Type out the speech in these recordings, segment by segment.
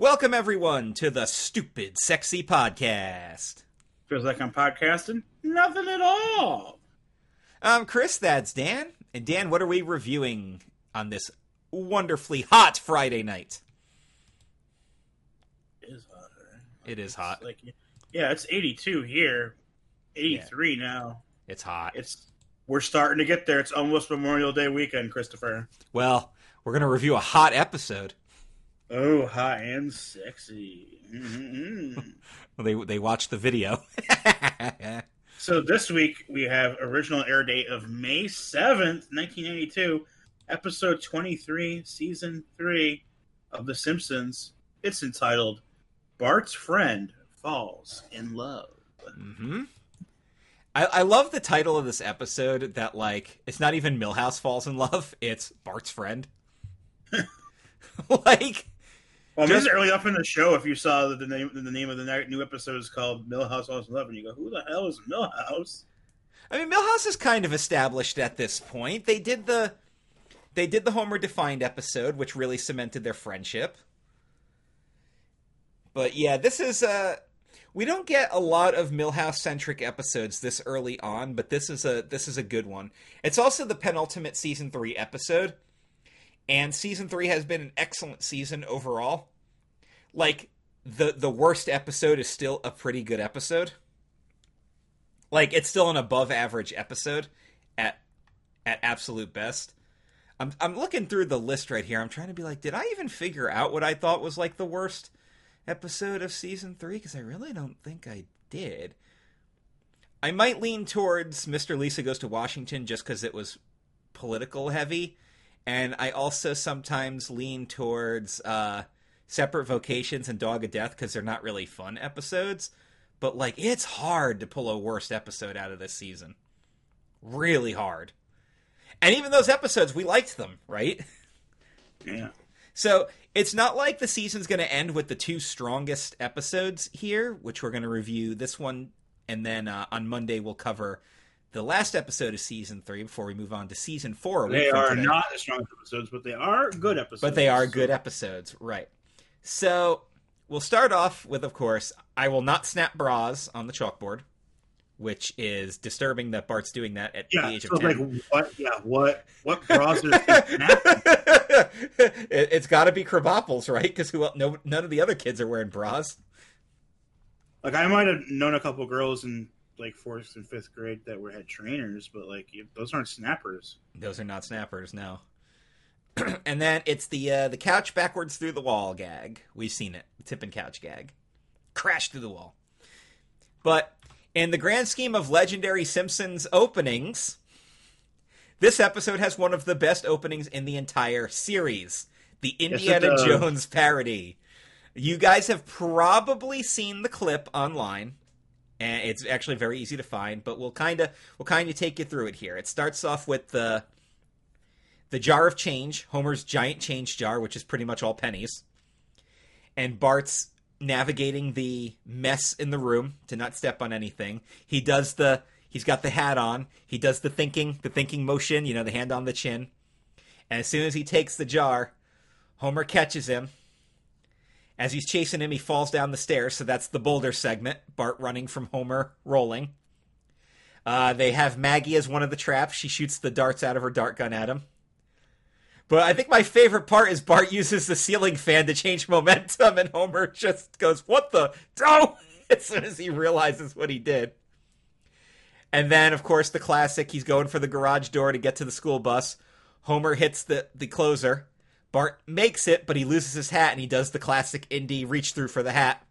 Welcome, everyone, to the Stupid Sexy Podcast. Feels like I'm podcasting? Nothing at all. I'm Chris, that's Dan. And Dan, what are we reviewing on this wonderfully hot Friday night? It is hot, right? It is hot. Like, yeah, it's 82 here. 83 now. It's hot. It's we're starting to get there. It's almost Memorial Day weekend, Christopher. Well, we're going to review a hot episode. Oh, hot and sexy. Mm-hmm. Well, they they watched the video. so this week we have original air date of May 7th, 1982, episode 23, season 3 of The Simpsons. It's entitled Bart's Friend Falls in Love. hmm I, I love the title of this episode. That like it's not even Milhouse falls in love; it's Bart's friend. like Well, Just- this is early up in the show. If you saw that the name, the name of the new episode is called Milhouse Falls in Love, and you go, "Who the hell is Milhouse?" I mean, Milhouse is kind of established at this point. They did the they did the Homer defined episode, which really cemented their friendship. But yeah, this is uh we don't get a lot of Milhouse centric episodes this early on, but this is a this is a good one. It's also the penultimate season 3 episode, and season 3 has been an excellent season overall. Like the the worst episode is still a pretty good episode like it's still an above average episode at at absolute best. I'm I'm looking through the list right here. I'm trying to be like, did I even figure out what I thought was like the worst episode of season 3 because I really don't think I did. I might lean towards Mr. Lisa goes to Washington just cuz it was political heavy and I also sometimes lean towards uh separate vocations and dog of death cuz they're not really fun episodes but like it's hard to pull a worst episode out of this season. Really hard. And even those episodes, we liked them, right? Yeah, So it's not like the season's going to end with the two strongest episodes here, which we're going to review this one, and then uh, on Monday we'll cover the last episode of season three before we move on to season four. they are today. not the strongest episodes, but they are good episodes. But they are good episodes, right? So we'll start off with, of course, I will not snap bras on the chalkboard, which is disturbing that Bart's doing that at Yeah, the age so of like what? Yeah, what? What bras are snapping? it, has got to be Krabappels, right? Because who? No, none of the other kids are wearing bras. Like I might have known a couple girls in like fourth and fifth grade that were had trainers, but like those aren't snappers. Those are not snappers, no. and then it's the uh, the couch backwards through the wall gag. We've seen it, the tip and couch gag, crash through the wall. But in the grand scheme of legendary Simpsons openings, this episode has one of the best openings in the entire series. The Indiana does. Jones parody. You guys have probably seen the clip online, and it's actually very easy to find. But we'll kind of we'll kind of take you through it here. It starts off with the the jar of change, Homer's giant change jar, which is pretty much all pennies, and Bart's navigating the mess in the room to not step on anything. He does the he's got the hat on. He does the thinking the thinking motion, you know, the hand on the chin. And as soon as he takes the jar, Homer catches him. As he's chasing him, he falls down the stairs. So that's the boulder segment. Bart running from Homer, rolling. Uh, they have Maggie as one of the traps. She shoots the darts out of her dart gun at him. But I think my favorite part is Bart uses the ceiling fan to change momentum, and Homer just goes, "What the? Oh!" As soon as he realizes what he did. And then, of course, the classic. He's going for the garage door to get to the school bus. Homer hits the the closer. Bart makes it, but he loses his hat, and he does the classic Indy reach through for the hat.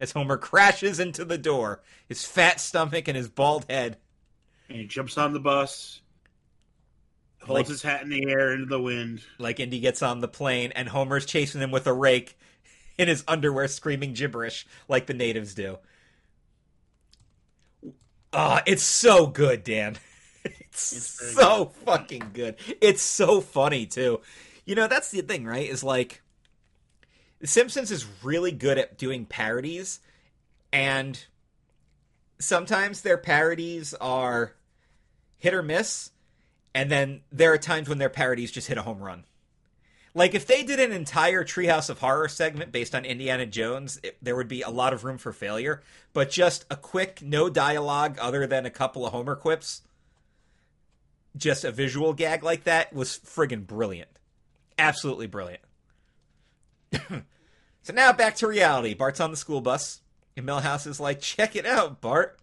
As Homer crashes into the door, his fat stomach and his bald head. And he jumps on the bus, holds Like- his hat in the air into the wind. like Indy gets on the plane and Homer's chasing him with a rake in his underwear screaming gibberish like the natives do. Ah, it's so good, Dan. It's, It's so fucking good. It's so funny too. You know, that's the thing, right? Is like The Simpsons is really good at doing parodies and sometimes their parodies are hit or miss and then there are times when their parodies just hit a home run. Like if they did an entire Treehouse of Horror segment based on Indiana Jones, it, there would be a lot of room for failure. But just a quick, no dialogue other than a couple of Homer quips, just a visual gag like that was friggin' brilliant. Absolutely brilliant. so now back to reality. Bart's on the school bus, and Milhouse is like, "Check it out, Bart.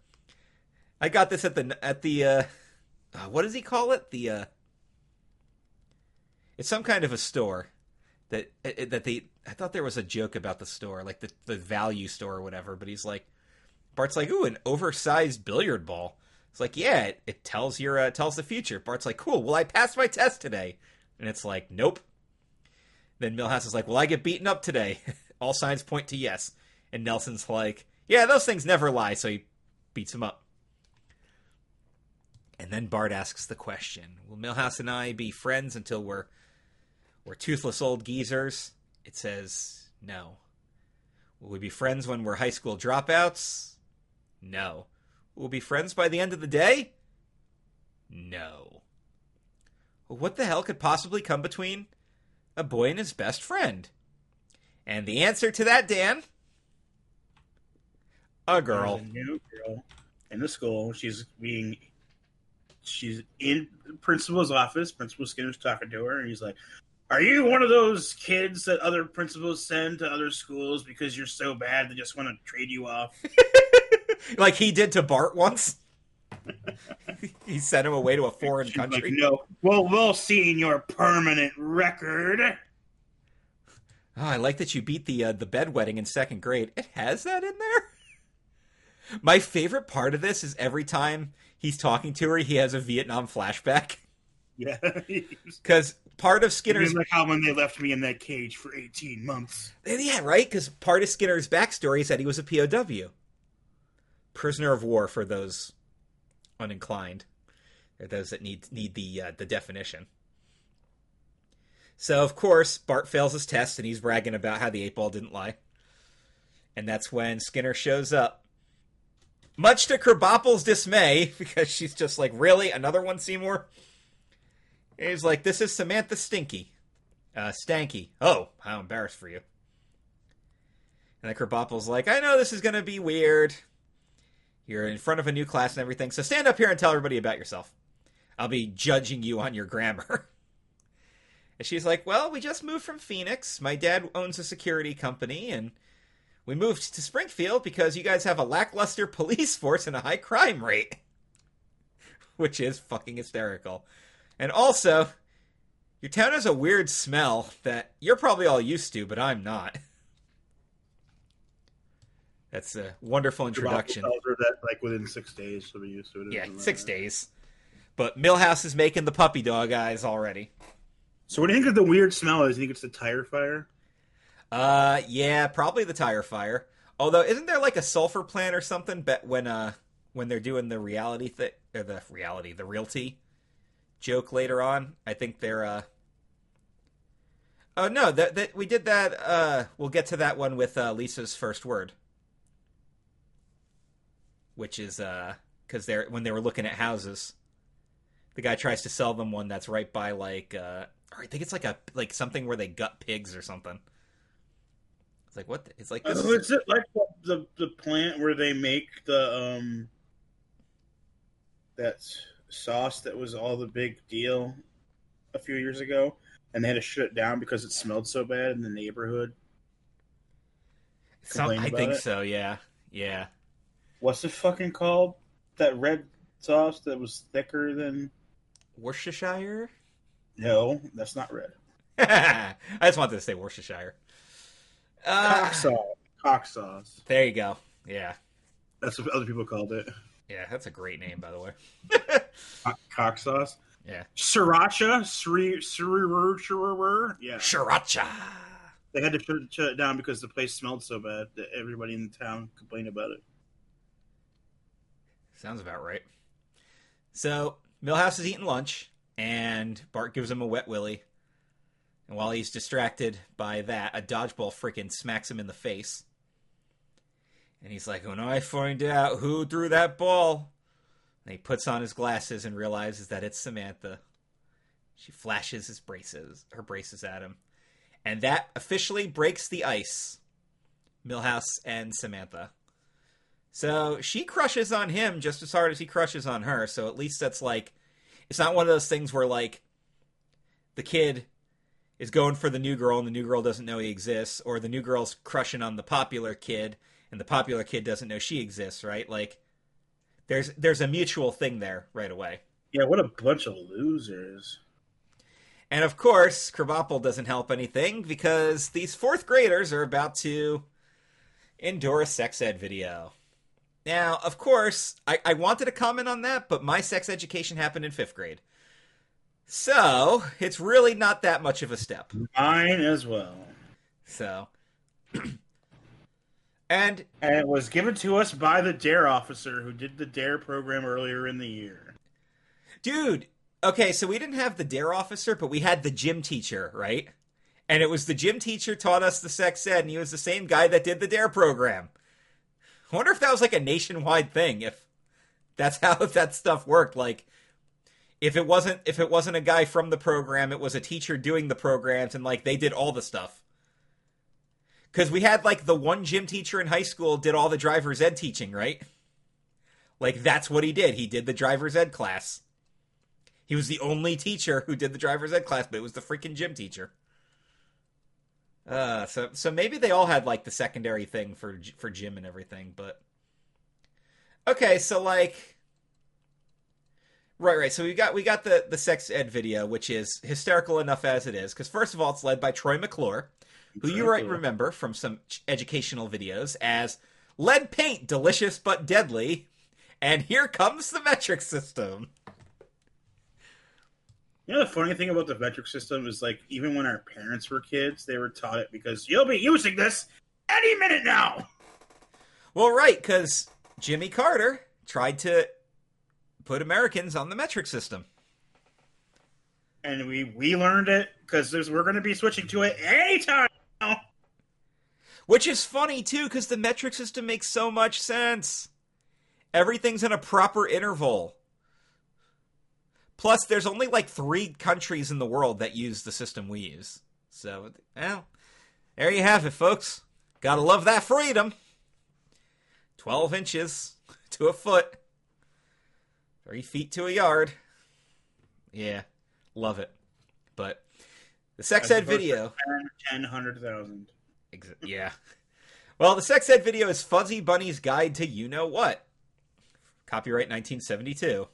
I got this at the at the uh, uh what does he call it? The uh it's some kind of a store that that they. I thought there was a joke about the store, like the the value store or whatever. But he's like, Bart's like, ooh, an oversized billiard ball. It's like, yeah, it, it tells your uh, tells the future. Bart's like, cool. Well, I passed my test today, and it's like, nope. Then Milhouse is like, well, I get beaten up today. All signs point to yes. And Nelson's like, yeah, those things never lie. So he beats him up. And then Bart asks the question Will Milhouse and I be friends until we're we're toothless old geezers. It says no. Will we be friends when we're high school dropouts? No. Will we be friends by the end of the day? No. What the hell could possibly come between a boy and his best friend? And the answer to that, Dan? A girl. A new girl in the school. She's being. She's in the principal's office. Principal Skinner's talking to her, and he's like, are you one of those kids that other principals send to other schools because you're so bad they just want to trade you off? like he did to Bart once. He sent him away to a foreign She's country. Like, no, well, we'll see in your permanent record. Oh, I like that you beat the uh, the bedwetting in second grade. It has that in there. My favorite part of this is every time he's talking to her, he has a Vietnam flashback. Yeah, because part of Skinner's like how when they left me in that cage for eighteen months. Yeah, right. Because part of Skinner's backstory is that he was a POW, prisoner of war, for those uninclined, or those that need need the uh, the definition. So of course Bart fails his test and he's bragging about how the eight ball didn't lie, and that's when Skinner shows up. Much to Krabappel's dismay, because she's just like, "Really, another one, Seymour?" he's like, "This is Samantha Stinky, uh, Stanky." Oh, how embarrassed for you. And then Krabappel's like, "I know this is gonna be weird. You're in front of a new class and everything, so stand up here and tell everybody about yourself. I'll be judging you on your grammar." and she's like, "Well, we just moved from Phoenix. My dad owns a security company, and." We moved to Springfield because you guys have a lackluster police force and a high crime rate. Which is fucking hysterical. And also, your town has a weird smell that you're probably all used to, but I'm not. That's a wonderful introduction. Tells her that like within six days she'll be used to it. Yeah, six days. But Milhouse is making the puppy dog eyes already. So what do you think of the weird smell? Is you think it's the tire fire? Uh, yeah, probably the tire fire. Although, isn't there like a sulfur plant or something? But when uh when they're doing the reality thing or the reality, the realty joke later on. I think they're uh Oh no, that that we did that uh we'll get to that one with uh, Lisa's first word. Which is uh cuz they're when they were looking at houses. The guy tries to sell them one that's right by like uh I think it's like a like something where they gut pigs or something. It's like what? The, it's like this. Oh, is it like the the plant where they make the um that's sauce that was all the big deal a few years ago, and they had to shut it down because it smelled so bad in the neighborhood. Some, I think it. so. Yeah, yeah. What's it fucking called? That red sauce that was thicker than Worcestershire. No, that's not red. I just wanted to say Worcestershire. Uh, cock sauce. Cock sauce. There you go. Yeah. That's what other people called it. Yeah, that's a great name, by the way. Cock sauce. Yeah. Sriracha. Sri, sriracha. Yeah. Sriracha. They had to shut, shut it down because the place smelled so bad that everybody in the town complained about it. Sounds about right. So Milhouse is eating lunch, and Bart gives him a wet willy. And while he's distracted by that, a dodgeball freaking smacks him in the face. And he's like, when I find out who threw that ball. And he puts on his glasses and realizes that it's Samantha. She flashes his braces, her braces at him. And that officially breaks the ice. Milhouse and Samantha. So she crushes on him just as hard as he crushes on her. So at least that's like, it's not one of those things where like the kid is going for the new girl and the new girl doesn't know he exists, or the new girl's crushing on the popular kid and the popular kid doesn't know she exists, right? Like there's there's a mutual thing there right away. Yeah, what a bunch of losers. And of course, Krabappel doesn't help anything because these fourth graders are about to endure a sex ed video. Now, of course, I, I wanted to comment on that, but my sex education happened in fifth grade. So, it's really not that much of a step. Mine as well. So. and and it was given to us by the dare officer who did the dare program earlier in the year dude okay so we didn't have the dare officer but we had the gym teacher right and it was the gym teacher taught us the sex ed and he was the same guy that did the dare program I wonder if that was like a nationwide thing. If that's how that stuff worked. Like, if it wasn't if it wasn't a guy from the program, it was a teacher doing the programs, and like they did all the stuff. Because we had like the one gym teacher in high school did all the driver's ed teaching, right? Like that's what he did. He did the driver's ed class. He was the only teacher who did the driver's ed class, but it was the freaking gym teacher. Uh, so so maybe they all had like the secondary thing for for gym and everything, but okay. So like, right, right. So we got we got the the sex ed video, which is hysterical enough as it is, because first of all, it's led by Troy McClure, who you might remember from some educational videos as lead paint, delicious but deadly, and here comes the metric system. You know the funny thing about the metric system is like even when our parents were kids, they were taught it because you'll be using this any minute now. Well, right, because Jimmy Carter tried to put Americans on the metric system, and we we learned it because we're going to be switching to it anytime now. Which is funny too, because the metric system makes so much sense. Everything's in a proper interval. Plus, there's only like three countries in the world that use the system we use. So, well, there you have it, folks. Gotta love that freedom. 12 inches to a foot, three feet to a yard. Yeah, love it. But the sex ed video. 10, 100,000. Yeah. Well, the sex ed video is Fuzzy Bunny's Guide to You Know What. Copyright 1972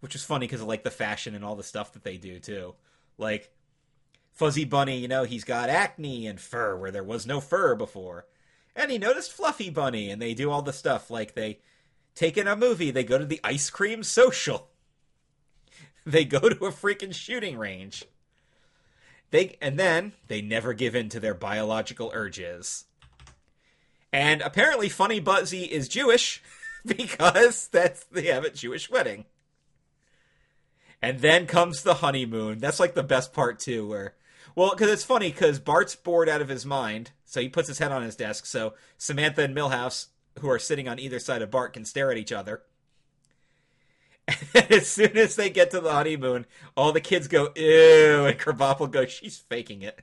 which is funny because of like the fashion and all the stuff that they do too. Like Fuzzy Bunny, you know, he's got acne and fur where there was no fur before. And he noticed Fluffy Bunny, and they do all the stuff like they take in a movie, they go to the ice cream social. They go to a freaking shooting range. They and then they never give in to their biological urges. And apparently Funny Buzzy is Jewish because that's they have a Jewish wedding. And then comes the honeymoon. That's like the best part too, where well, because it's funny because Bart's bored out of his mind, so he puts his head on his desk. So Samantha and Milhouse, who are sitting on either side of Bart, can stare at each other. And as soon as they get to the honeymoon, all the kids go ew, and Krabappel goes, "She's faking it."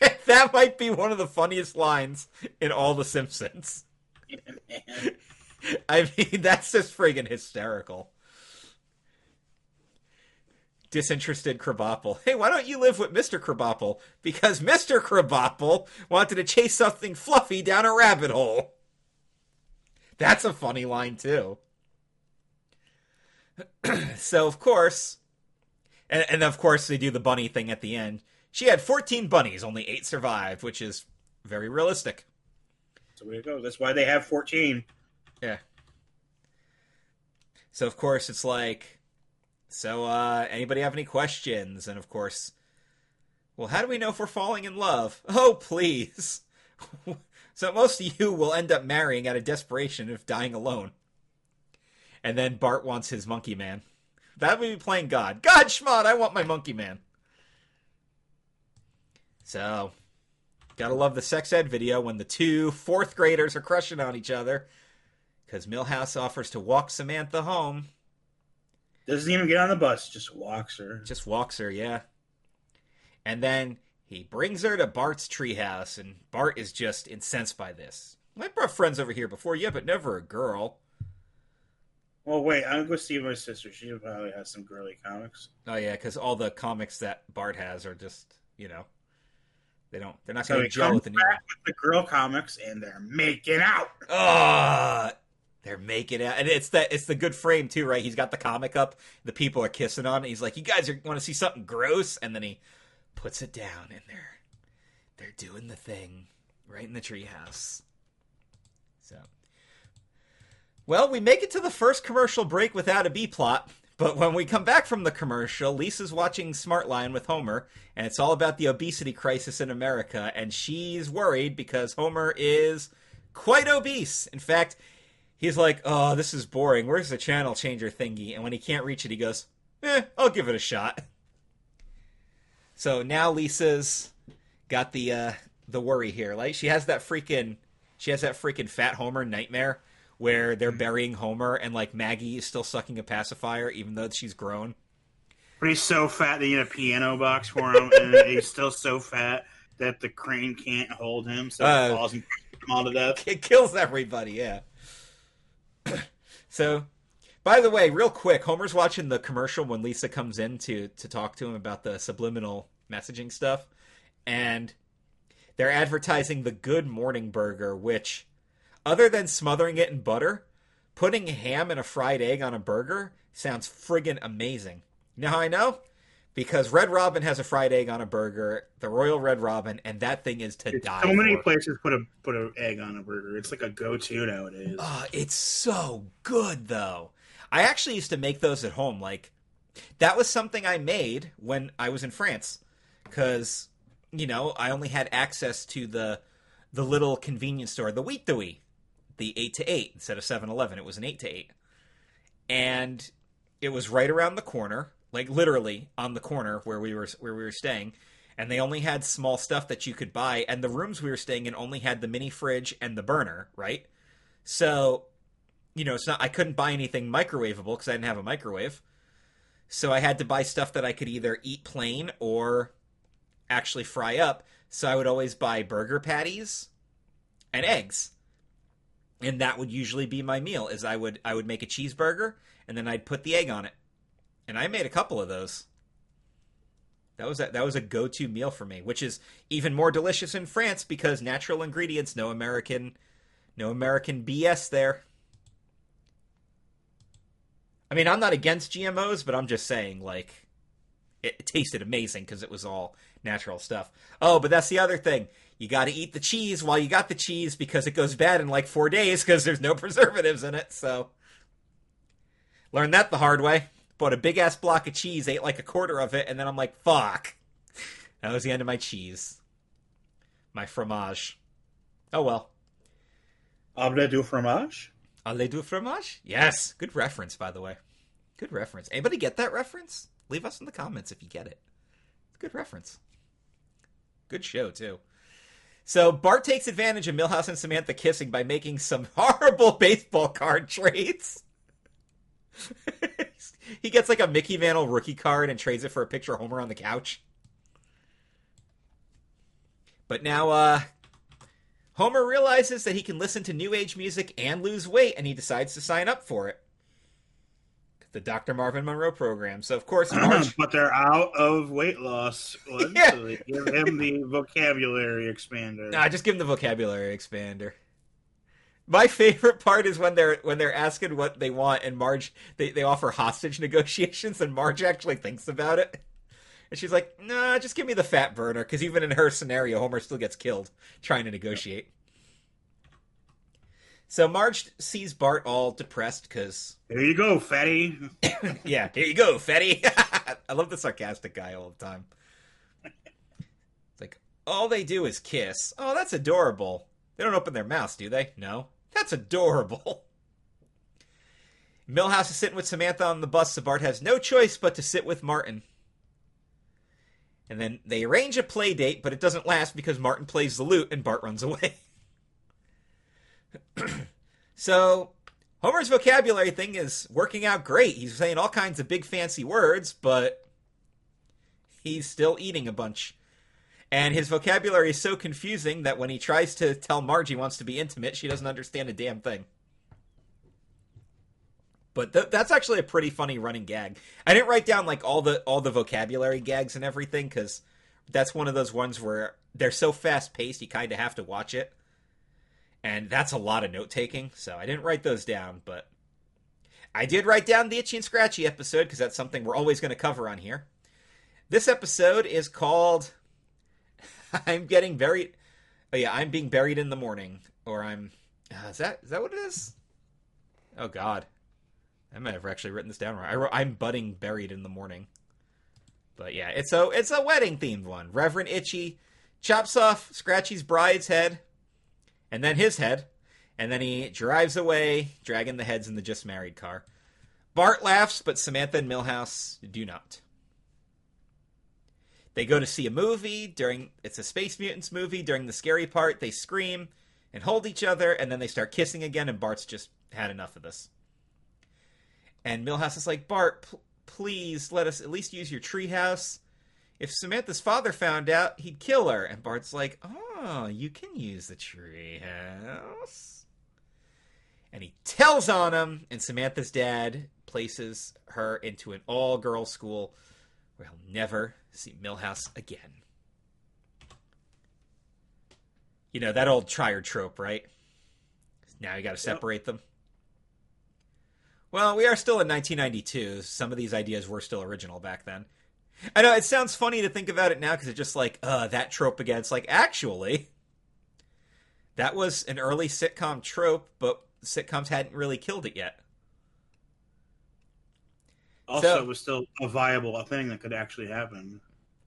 that might be one of the funniest lines in all The Simpsons. I mean, that's just friggin' hysterical disinterested Krabappel. Hey, why don't you live with Mr. Krabappel? Because Mr. Krabappel wanted to chase something fluffy down a rabbit hole. That's a funny line, too. so, of course, and, and of course, they do the bunny thing at the end. She had 14 bunnies, only 8 survived, which is very realistic. So, there you go. That's why they have 14. Yeah. So, of course, it's like so, uh, anybody have any questions? And of course, well, how do we know if we're falling in love? Oh, please. so, most of you will end up marrying out of desperation if dying alone. And then Bart wants his monkey man. That would be playing God. God, Schmott, I want my monkey man. So, gotta love the sex ed video when the two fourth graders are crushing on each other. Because Milhouse offers to walk Samantha home. Doesn't even get on the bus, just walks her. Just walks her, yeah. And then He brings her to Bart's treehouse, and Bart is just incensed by this. I brought friends over here before, yeah, but never a girl. Well, wait, I'm going to see my sister. She probably has some girly comics. Oh yeah, because all the comics that Bart has are just, you know, they don't. They're not so going to gel with the new. With the girl comics, and they're making out. Ah, they're making out, and it's that it's the good frame too, right? He's got the comic up, the people are kissing on it. He's like, "You guys are want to see something gross?" And then he puts it down, and they're they're doing the thing right in the treehouse. So, well, we make it to the first commercial break without a B plot. But when we come back from the commercial, Lisa's watching Smartline with Homer, and it's all about the obesity crisis in America, and she's worried because Homer is quite obese. In fact, he's like, "Oh, this is boring. Where's the channel changer thingy?" And when he can't reach it, he goes, "Eh, I'll give it a shot." So now Lisa's got the uh, the worry here. Like she has that freaking she has that freaking fat Homer nightmare where they're mm-hmm. burying Homer and like Maggie is still sucking a pacifier even though she's grown. But he's so fat they need a piano box for him, and he's still so fat that the crane can't hold him, so uh, falls and him all to death. It kills everybody, yeah. so, by the way, real quick, Homer's watching the commercial when Lisa comes in to to talk to him about the subliminal messaging stuff, and they're advertising the Good Morning Burger, which other than smothering it in butter, putting ham and a fried egg on a burger sounds friggin' amazing. How I know? Because Red Robin has a fried egg on a burger, the Royal Red Robin, and that thing is to it's die. So many for. places put a put an egg on a burger. It's like a go to nowadays. Oh, it's so good though. I actually used to make those at home. Like that was something I made when I was in France, because you know I only had access to the the little convenience store, the Wheat Dewey, the 8 to 8 instead of 7-Eleven. It was an 8 to 8. And it was right around the corner, like literally on the corner where we were where we were staying. And they only had small stuff that you could buy and the rooms we were staying in only had the mini fridge and the burner, right? So, you know, it's not I couldn't buy anything microwavable cuz I didn't have a microwave. So I had to buy stuff that I could either eat plain or actually fry up. So I would always buy burger patties and eggs and that would usually be my meal is i would i would make a cheeseburger and then i'd put the egg on it and i made a couple of those that was a, that was a go-to meal for me which is even more delicious in france because natural ingredients no american no american bs there i mean i'm not against gmos but i'm just saying like it, it tasted amazing because it was all natural stuff oh but that's the other thing you got to eat the cheese while you got the cheese because it goes bad in like four days because there's no preservatives in it. So, learned that the hard way. Bought a big ass block of cheese, ate like a quarter of it, and then I'm like, fuck. That was the end of my cheese. My fromage. Oh well. Omelette du fromage? Omelette du fromage? Yes. Good reference, by the way. Good reference. Anybody get that reference? Leave us in the comments if you get it. Good reference. Good show, too. So Bart takes advantage of Milhouse and Samantha kissing by making some horrible baseball card trades. he gets like a Mickey Mantle rookie card and trades it for a picture of Homer on the couch. But now uh Homer realizes that he can listen to new age music and lose weight and he decides to sign up for it the Dr. Marvin Monroe program. So of course, Marge... but they're out of weight loss. One, yeah. So they give him the vocabulary expander. Nah, just give him the vocabulary expander. My favorite part is when they're when they're asking what they want, and Marge they, they offer hostage negotiations, and Marge actually thinks about it, and she's like, "Nah, just give me the fat burner," because even in her scenario, Homer still gets killed trying to negotiate. So Marge sees Bart all depressed because. Here you go, fatty. yeah, here you go, fatty. I love the sarcastic guy all the time. It's like, all they do is kiss. Oh, that's adorable. They don't open their mouths, do they? No. That's adorable. Milhouse is sitting with Samantha on the bus, so Bart has no choice but to sit with Martin. And then they arrange a play date, but it doesn't last because Martin plays the lute and Bart runs away. so Homer's vocabulary thing is working out great. He's saying all kinds of big fancy words, but he's still eating a bunch. And his vocabulary is so confusing that when he tries to tell Marge he wants to be intimate, she doesn't understand a damn thing. But th- that's actually a pretty funny running gag. I didn't write down like all the all the vocabulary gags and everything because that's one of those ones where they're so fast paced you kind of have to watch it, and that's a lot of note taking. So I didn't write those down, but I did write down the Itchy and Scratchy episode because that's something we're always going to cover on here. This episode is called "I'm Getting Buried." Oh yeah, I'm being buried in the morning, or I'm. Uh, is that is that what it is? Oh God, I might have actually written this down wrong. I wrote, I'm budding buried in the morning. But yeah, it's a it's a wedding themed one. Reverend Itchy chops off Scratchy's bride's head, and then his head, and then he drives away, dragging the heads in the just married car. Bart laughs, but Samantha and Milhouse do not. They go to see a movie during it's a Space Mutants movie. During the scary part, they scream and hold each other, and then they start kissing again, and Bart's just had enough of this. And Milhouse is like, Bart, p- please let us at least use your treehouse. If Samantha's father found out, he'd kill her. And Bart's like, oh, you can use the treehouse. And he tells on him, and Samantha's dad places her into an all girl school where he'll never see Milhouse again. You know, that old trier trope, right? Now you got to separate yep. them. Well, we are still in 1992. Some of these ideas were still original back then. I know it sounds funny to think about it now because it's just like, uh, that trope again. It's like, actually, that was an early sitcom trope, but sitcoms hadn't really killed it yet. Also, so, it was still a viable a thing that could actually happen.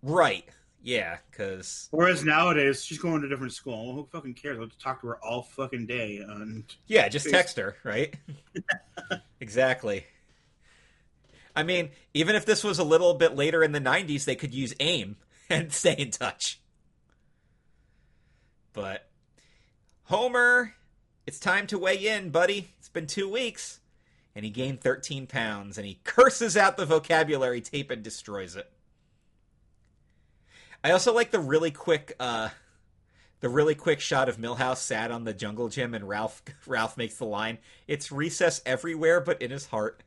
Right. Yeah, because whereas nowadays she's going to a different school. Who fucking cares? I'll talk to her all fucking day. And yeah, just text her, right? exactly. I mean, even if this was a little bit later in the '90s, they could use AIM and stay in touch. But Homer, it's time to weigh in, buddy. It's been two weeks, and he gained 13 pounds, and he curses out the vocabulary tape and destroys it. I also like the really quick uh the really quick shot of Milhouse sat on the jungle gym and Ralph Ralph makes the line, "It's recess everywhere but in his heart."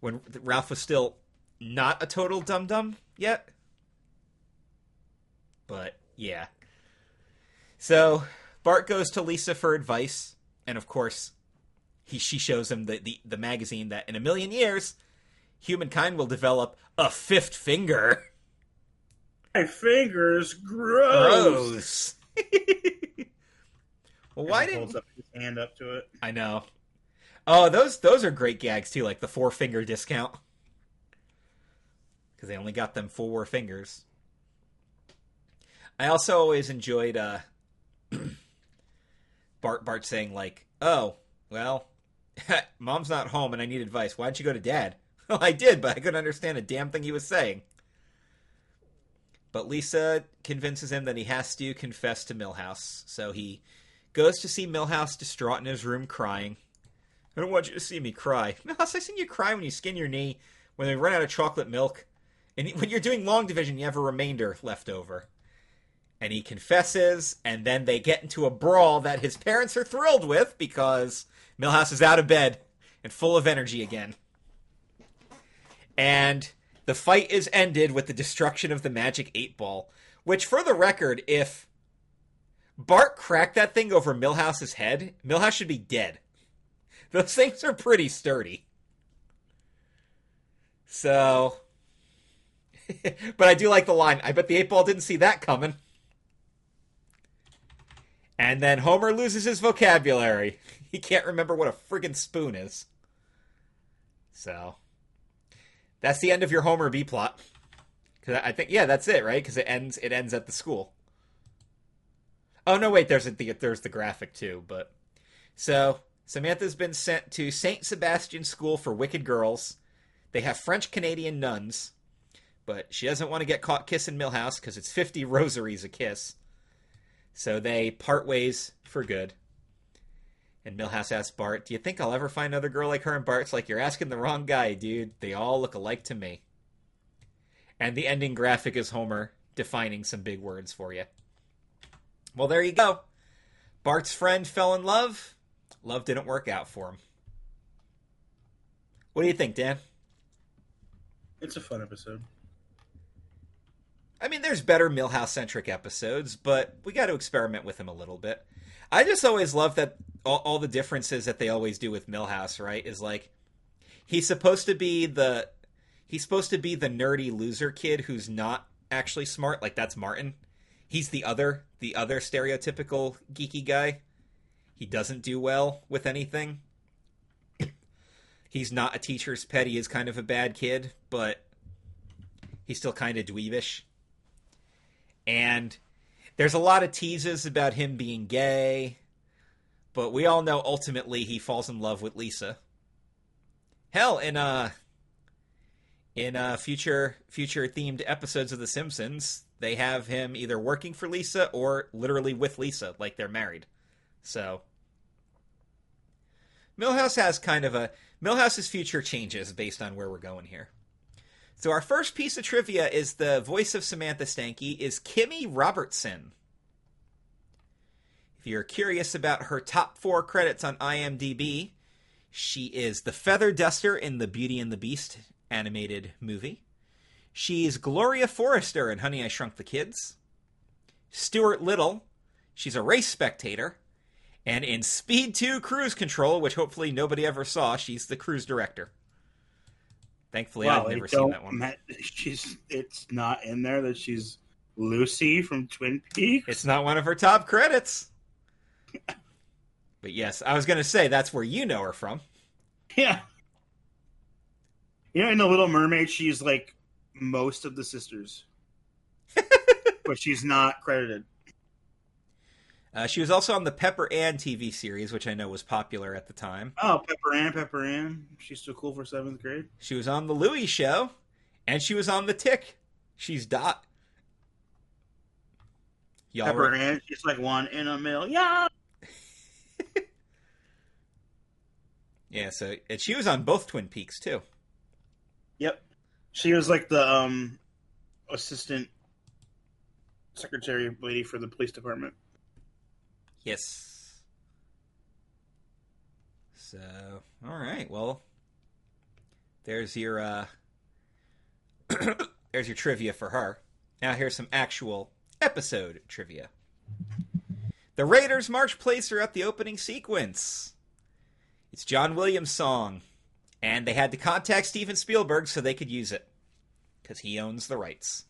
When Ralph was still not a total dum dum yet. But yeah. So Bart goes to Lisa for advice, and of course, he she shows him the, the, the magazine that in a million years humankind will develop a fifth finger. My fingers gross. Gross. well, why didn't holds up his hand up to it? I know. Oh, those those are great gags too, like the four finger discount. Because they only got them four fingers. I also always enjoyed uh, Bart Bart saying like, "Oh, well, mom's not home and I need advice. Why don't you go to dad?" Well, I did, but I couldn't understand a damn thing he was saying. But Lisa convinces him that he has to confess to Milhouse, so he goes to see Milhouse distraught in his room crying. I don't want you to see me cry. Milhouse, I seen you cry when you skin your knee, when they run out of chocolate milk. And when you're doing long division, you have a remainder left over. And he confesses, and then they get into a brawl that his parents are thrilled with because Milhouse is out of bed and full of energy again and the fight is ended with the destruction of the magic eight ball. Which, for the record, if Bart cracked that thing over Milhouse's head, Milhouse should be dead. Those things are pretty sturdy. So, but I do like the line. I bet the eight ball didn't see that coming. And then Homer loses his vocabulary. He can't remember what a friggin' spoon is. So, that's the end of your Homer B plot. Because I think yeah, that's it, right? Because it ends it ends at the school. Oh no, wait, there's a, the there's the graphic too, but so Samantha's been sent to Saint Sebastian School for Wicked Girls. They have French Canadian nuns, but she doesn't want to get caught kissing Milhouse because it's fifty rosaries a kiss. So they part ways for good. And Milhouse asks Bart, Do you think I'll ever find another girl like her? And Bart's like, You're asking the wrong guy, dude. They all look alike to me. And the ending graphic is Homer defining some big words for you. Well, there you go. Bart's friend fell in love. Love didn't work out for him. What do you think, Dan? It's a fun episode. I mean, there's better Milhouse centric episodes, but we got to experiment with him a little bit. I just always love that all, all, the differences that they always do with Milhouse, right? Is like he's supposed to be the he's supposed to be the nerdy loser kid who's not actually smart. Like that's Martin. He's the other the other stereotypical geeky guy. He doesn't do well with anything. he's not a teacher's pet. He is kind of a bad kid, but he's still kind of dweebish. And there's a lot of teases about him being gay, but we all know ultimately he falls in love with Lisa. Hell, in uh in uh future future themed episodes of The Simpsons, they have him either working for Lisa or literally with Lisa, like they're married. So Milhouse has kind of a Milhouse's future changes based on where we're going here. So our first piece of trivia is the voice of Samantha Stanky is Kimmy Robertson. If you're curious about her top four credits on IMDb, she is the Feather Duster in the Beauty and the Beast animated movie. She's Gloria Forrester in Honey I Shrunk the Kids. Stuart Little, she's a race spectator. And in Speed 2 Cruise Control, which hopefully nobody ever saw, she's the cruise director. Thankfully, I've never seen that one. she's it's not in there that she's Lucy from Twin Peaks. It's not one of her top credits. but yes, I was going to say that's where you know her from. Yeah. You know, in The Little Mermaid, she's like most of the sisters, but she's not credited. Uh, she was also on the Pepper Ann TV series, which I know was popular at the time. Oh, Pepper Ann, Pepper Ann. She's still cool for seventh grade. She was on the Louie Show, and she was on the Tick. She's Dot. Y'all Pepper were... Ann, she's like one in a million. yeah, Yeah, so and she was on both Twin Peaks too. Yep, she was like the um assistant secretary lady for the police department. Yes. So, all right. Well, there's your uh there's your trivia for her. Now here's some actual episode trivia. The Raiders march plays throughout the opening sequence. It's John Williams' song, and they had to contact Steven Spielberg so they could use it because he owns the rights.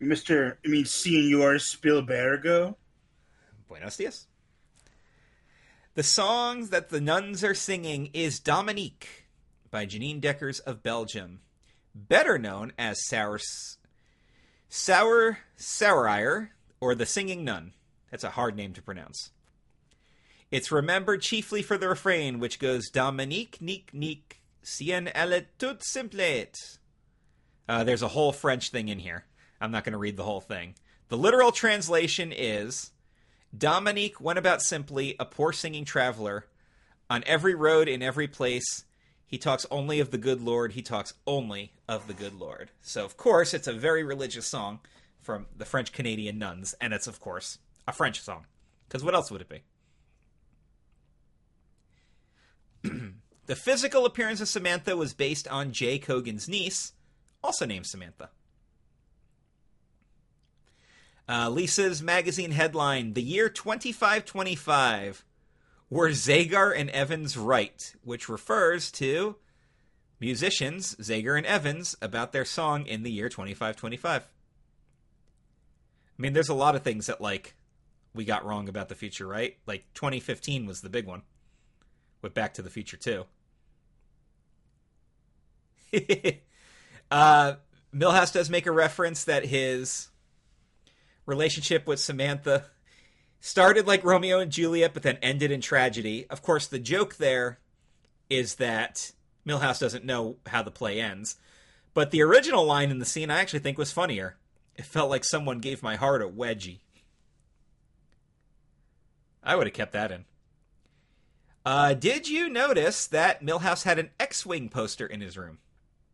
Mister, I mean, Senor Spielbergo. Buenos dias. The song that the nuns are singing is Dominique by Jeanine Deckers of Belgium, better known as Sour Sour Sourire or the Singing Nun. That's a hard name to pronounce. It's remembered chiefly for the refrain, which goes Dominique, nique, nique, sien elle tout simplet. Uh, there's a whole French thing in here. I'm not going to read the whole thing. The literal translation is Dominique went about simply, a poor singing traveler. On every road, in every place, he talks only of the good Lord. He talks only of the good Lord. So, of course, it's a very religious song from the French Canadian nuns, and it's, of course, a French song. Because what else would it be? the physical appearance of Samantha was based on Jay Kogan's niece, also named Samantha. Uh, Lisa's magazine headline: "The year 2525." Were Zager and Evans right? Which refers to musicians Zager and Evans about their song in the year 2525. I mean, there's a lot of things that like we got wrong about the future, right? Like 2015 was the big one with Back to the Future too. uh, Milhouse does make a reference that his relationship with Samantha started like Romeo and Juliet, but then ended in tragedy. Of course, the joke there is that Milhouse doesn't know how the play ends. But the original line in the scene I actually think was funnier. It felt like someone gave my heart a wedgie. I would have kept that in. Uh, did you notice that Milhouse had an X Wing poster in his room?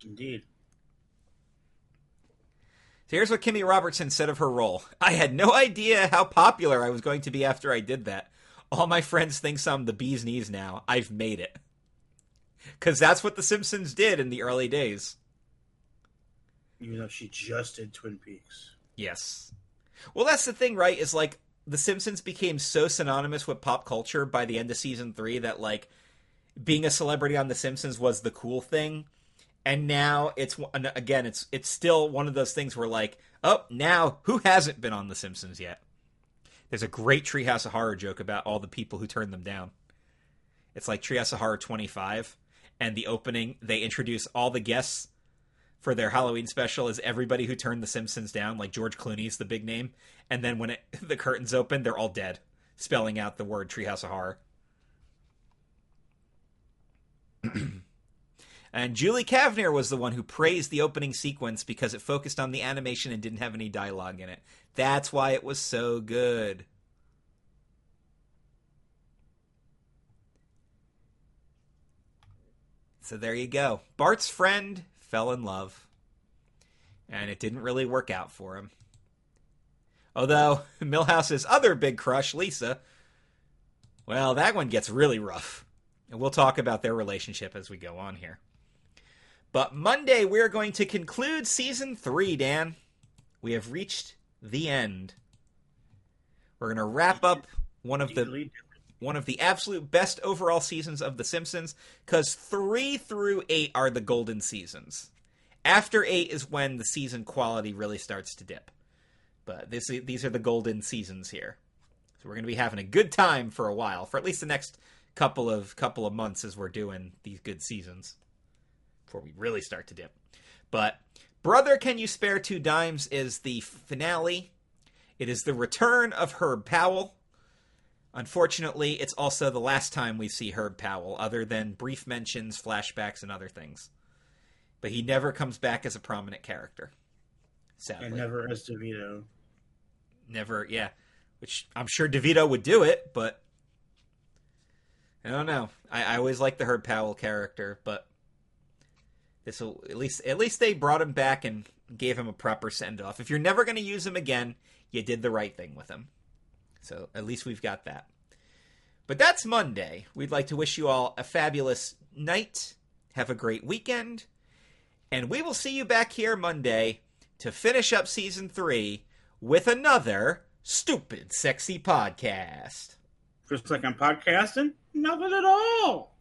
Indeed. So here's what Kimmy Robertson said of her role. I had no idea how popular I was going to be after I did that. All my friends think I'm the bee's knees now. I've made it. Because that's what The Simpsons did in the early days. Even though she just did Twin Peaks. Yes. Well, that's the thing, right? Is like The Simpsons became so synonymous with pop culture by the end of season three that, like, being a celebrity on The Simpsons was the cool thing and now it's again it's it's still one of those things where like oh now who hasn't been on the simpsons yet? There's a great treehouse of horror joke about all the people who turned them down. It's like treehouse of horror 25 and the opening they introduce all the guests for their halloween special is everybody who turned the simpsons down like george clooney's the big name. And then when it, the curtains open they're all dead spelling out the word treehouse of horror And Julie Kavner was the one who praised the opening sequence because it focused on the animation and didn't have any dialogue in it. That's why it was so good. So there you go. Bart's friend fell in love. And it didn't really work out for him. Although Milhouse's other big crush, Lisa, well, that one gets really rough. And we'll talk about their relationship as we go on here. But Monday, we're going to conclude season three, Dan. We have reached the end. We're going to wrap up one of the one of the absolute best overall seasons of The Simpsons because three through eight are the golden seasons. After eight is when the season quality really starts to dip. But this these are the golden seasons here. So we're going to be having a good time for a while, for at least the next couple of couple of months as we're doing these good seasons before we really start to dip. But Brother Can You Spare Two Dimes is the finale. It is the return of Herb Powell. Unfortunately, it's also the last time we see Herb Powell, other than brief mentions, flashbacks, and other things. But he never comes back as a prominent character. Sadly. And never as DeVito. Never, yeah. Which I'm sure DeVito would do it, but I don't know. I, I always like the Herb Powell character, but this will at least at least they brought him back and gave him a proper send off. If you're never going to use him again, you did the right thing with him. So at least we've got that. But that's Monday. We'd like to wish you all a fabulous night. Have a great weekend. And we will see you back here Monday to finish up season three with another stupid, sexy podcast. Just like I'm podcasting? Nothing at all.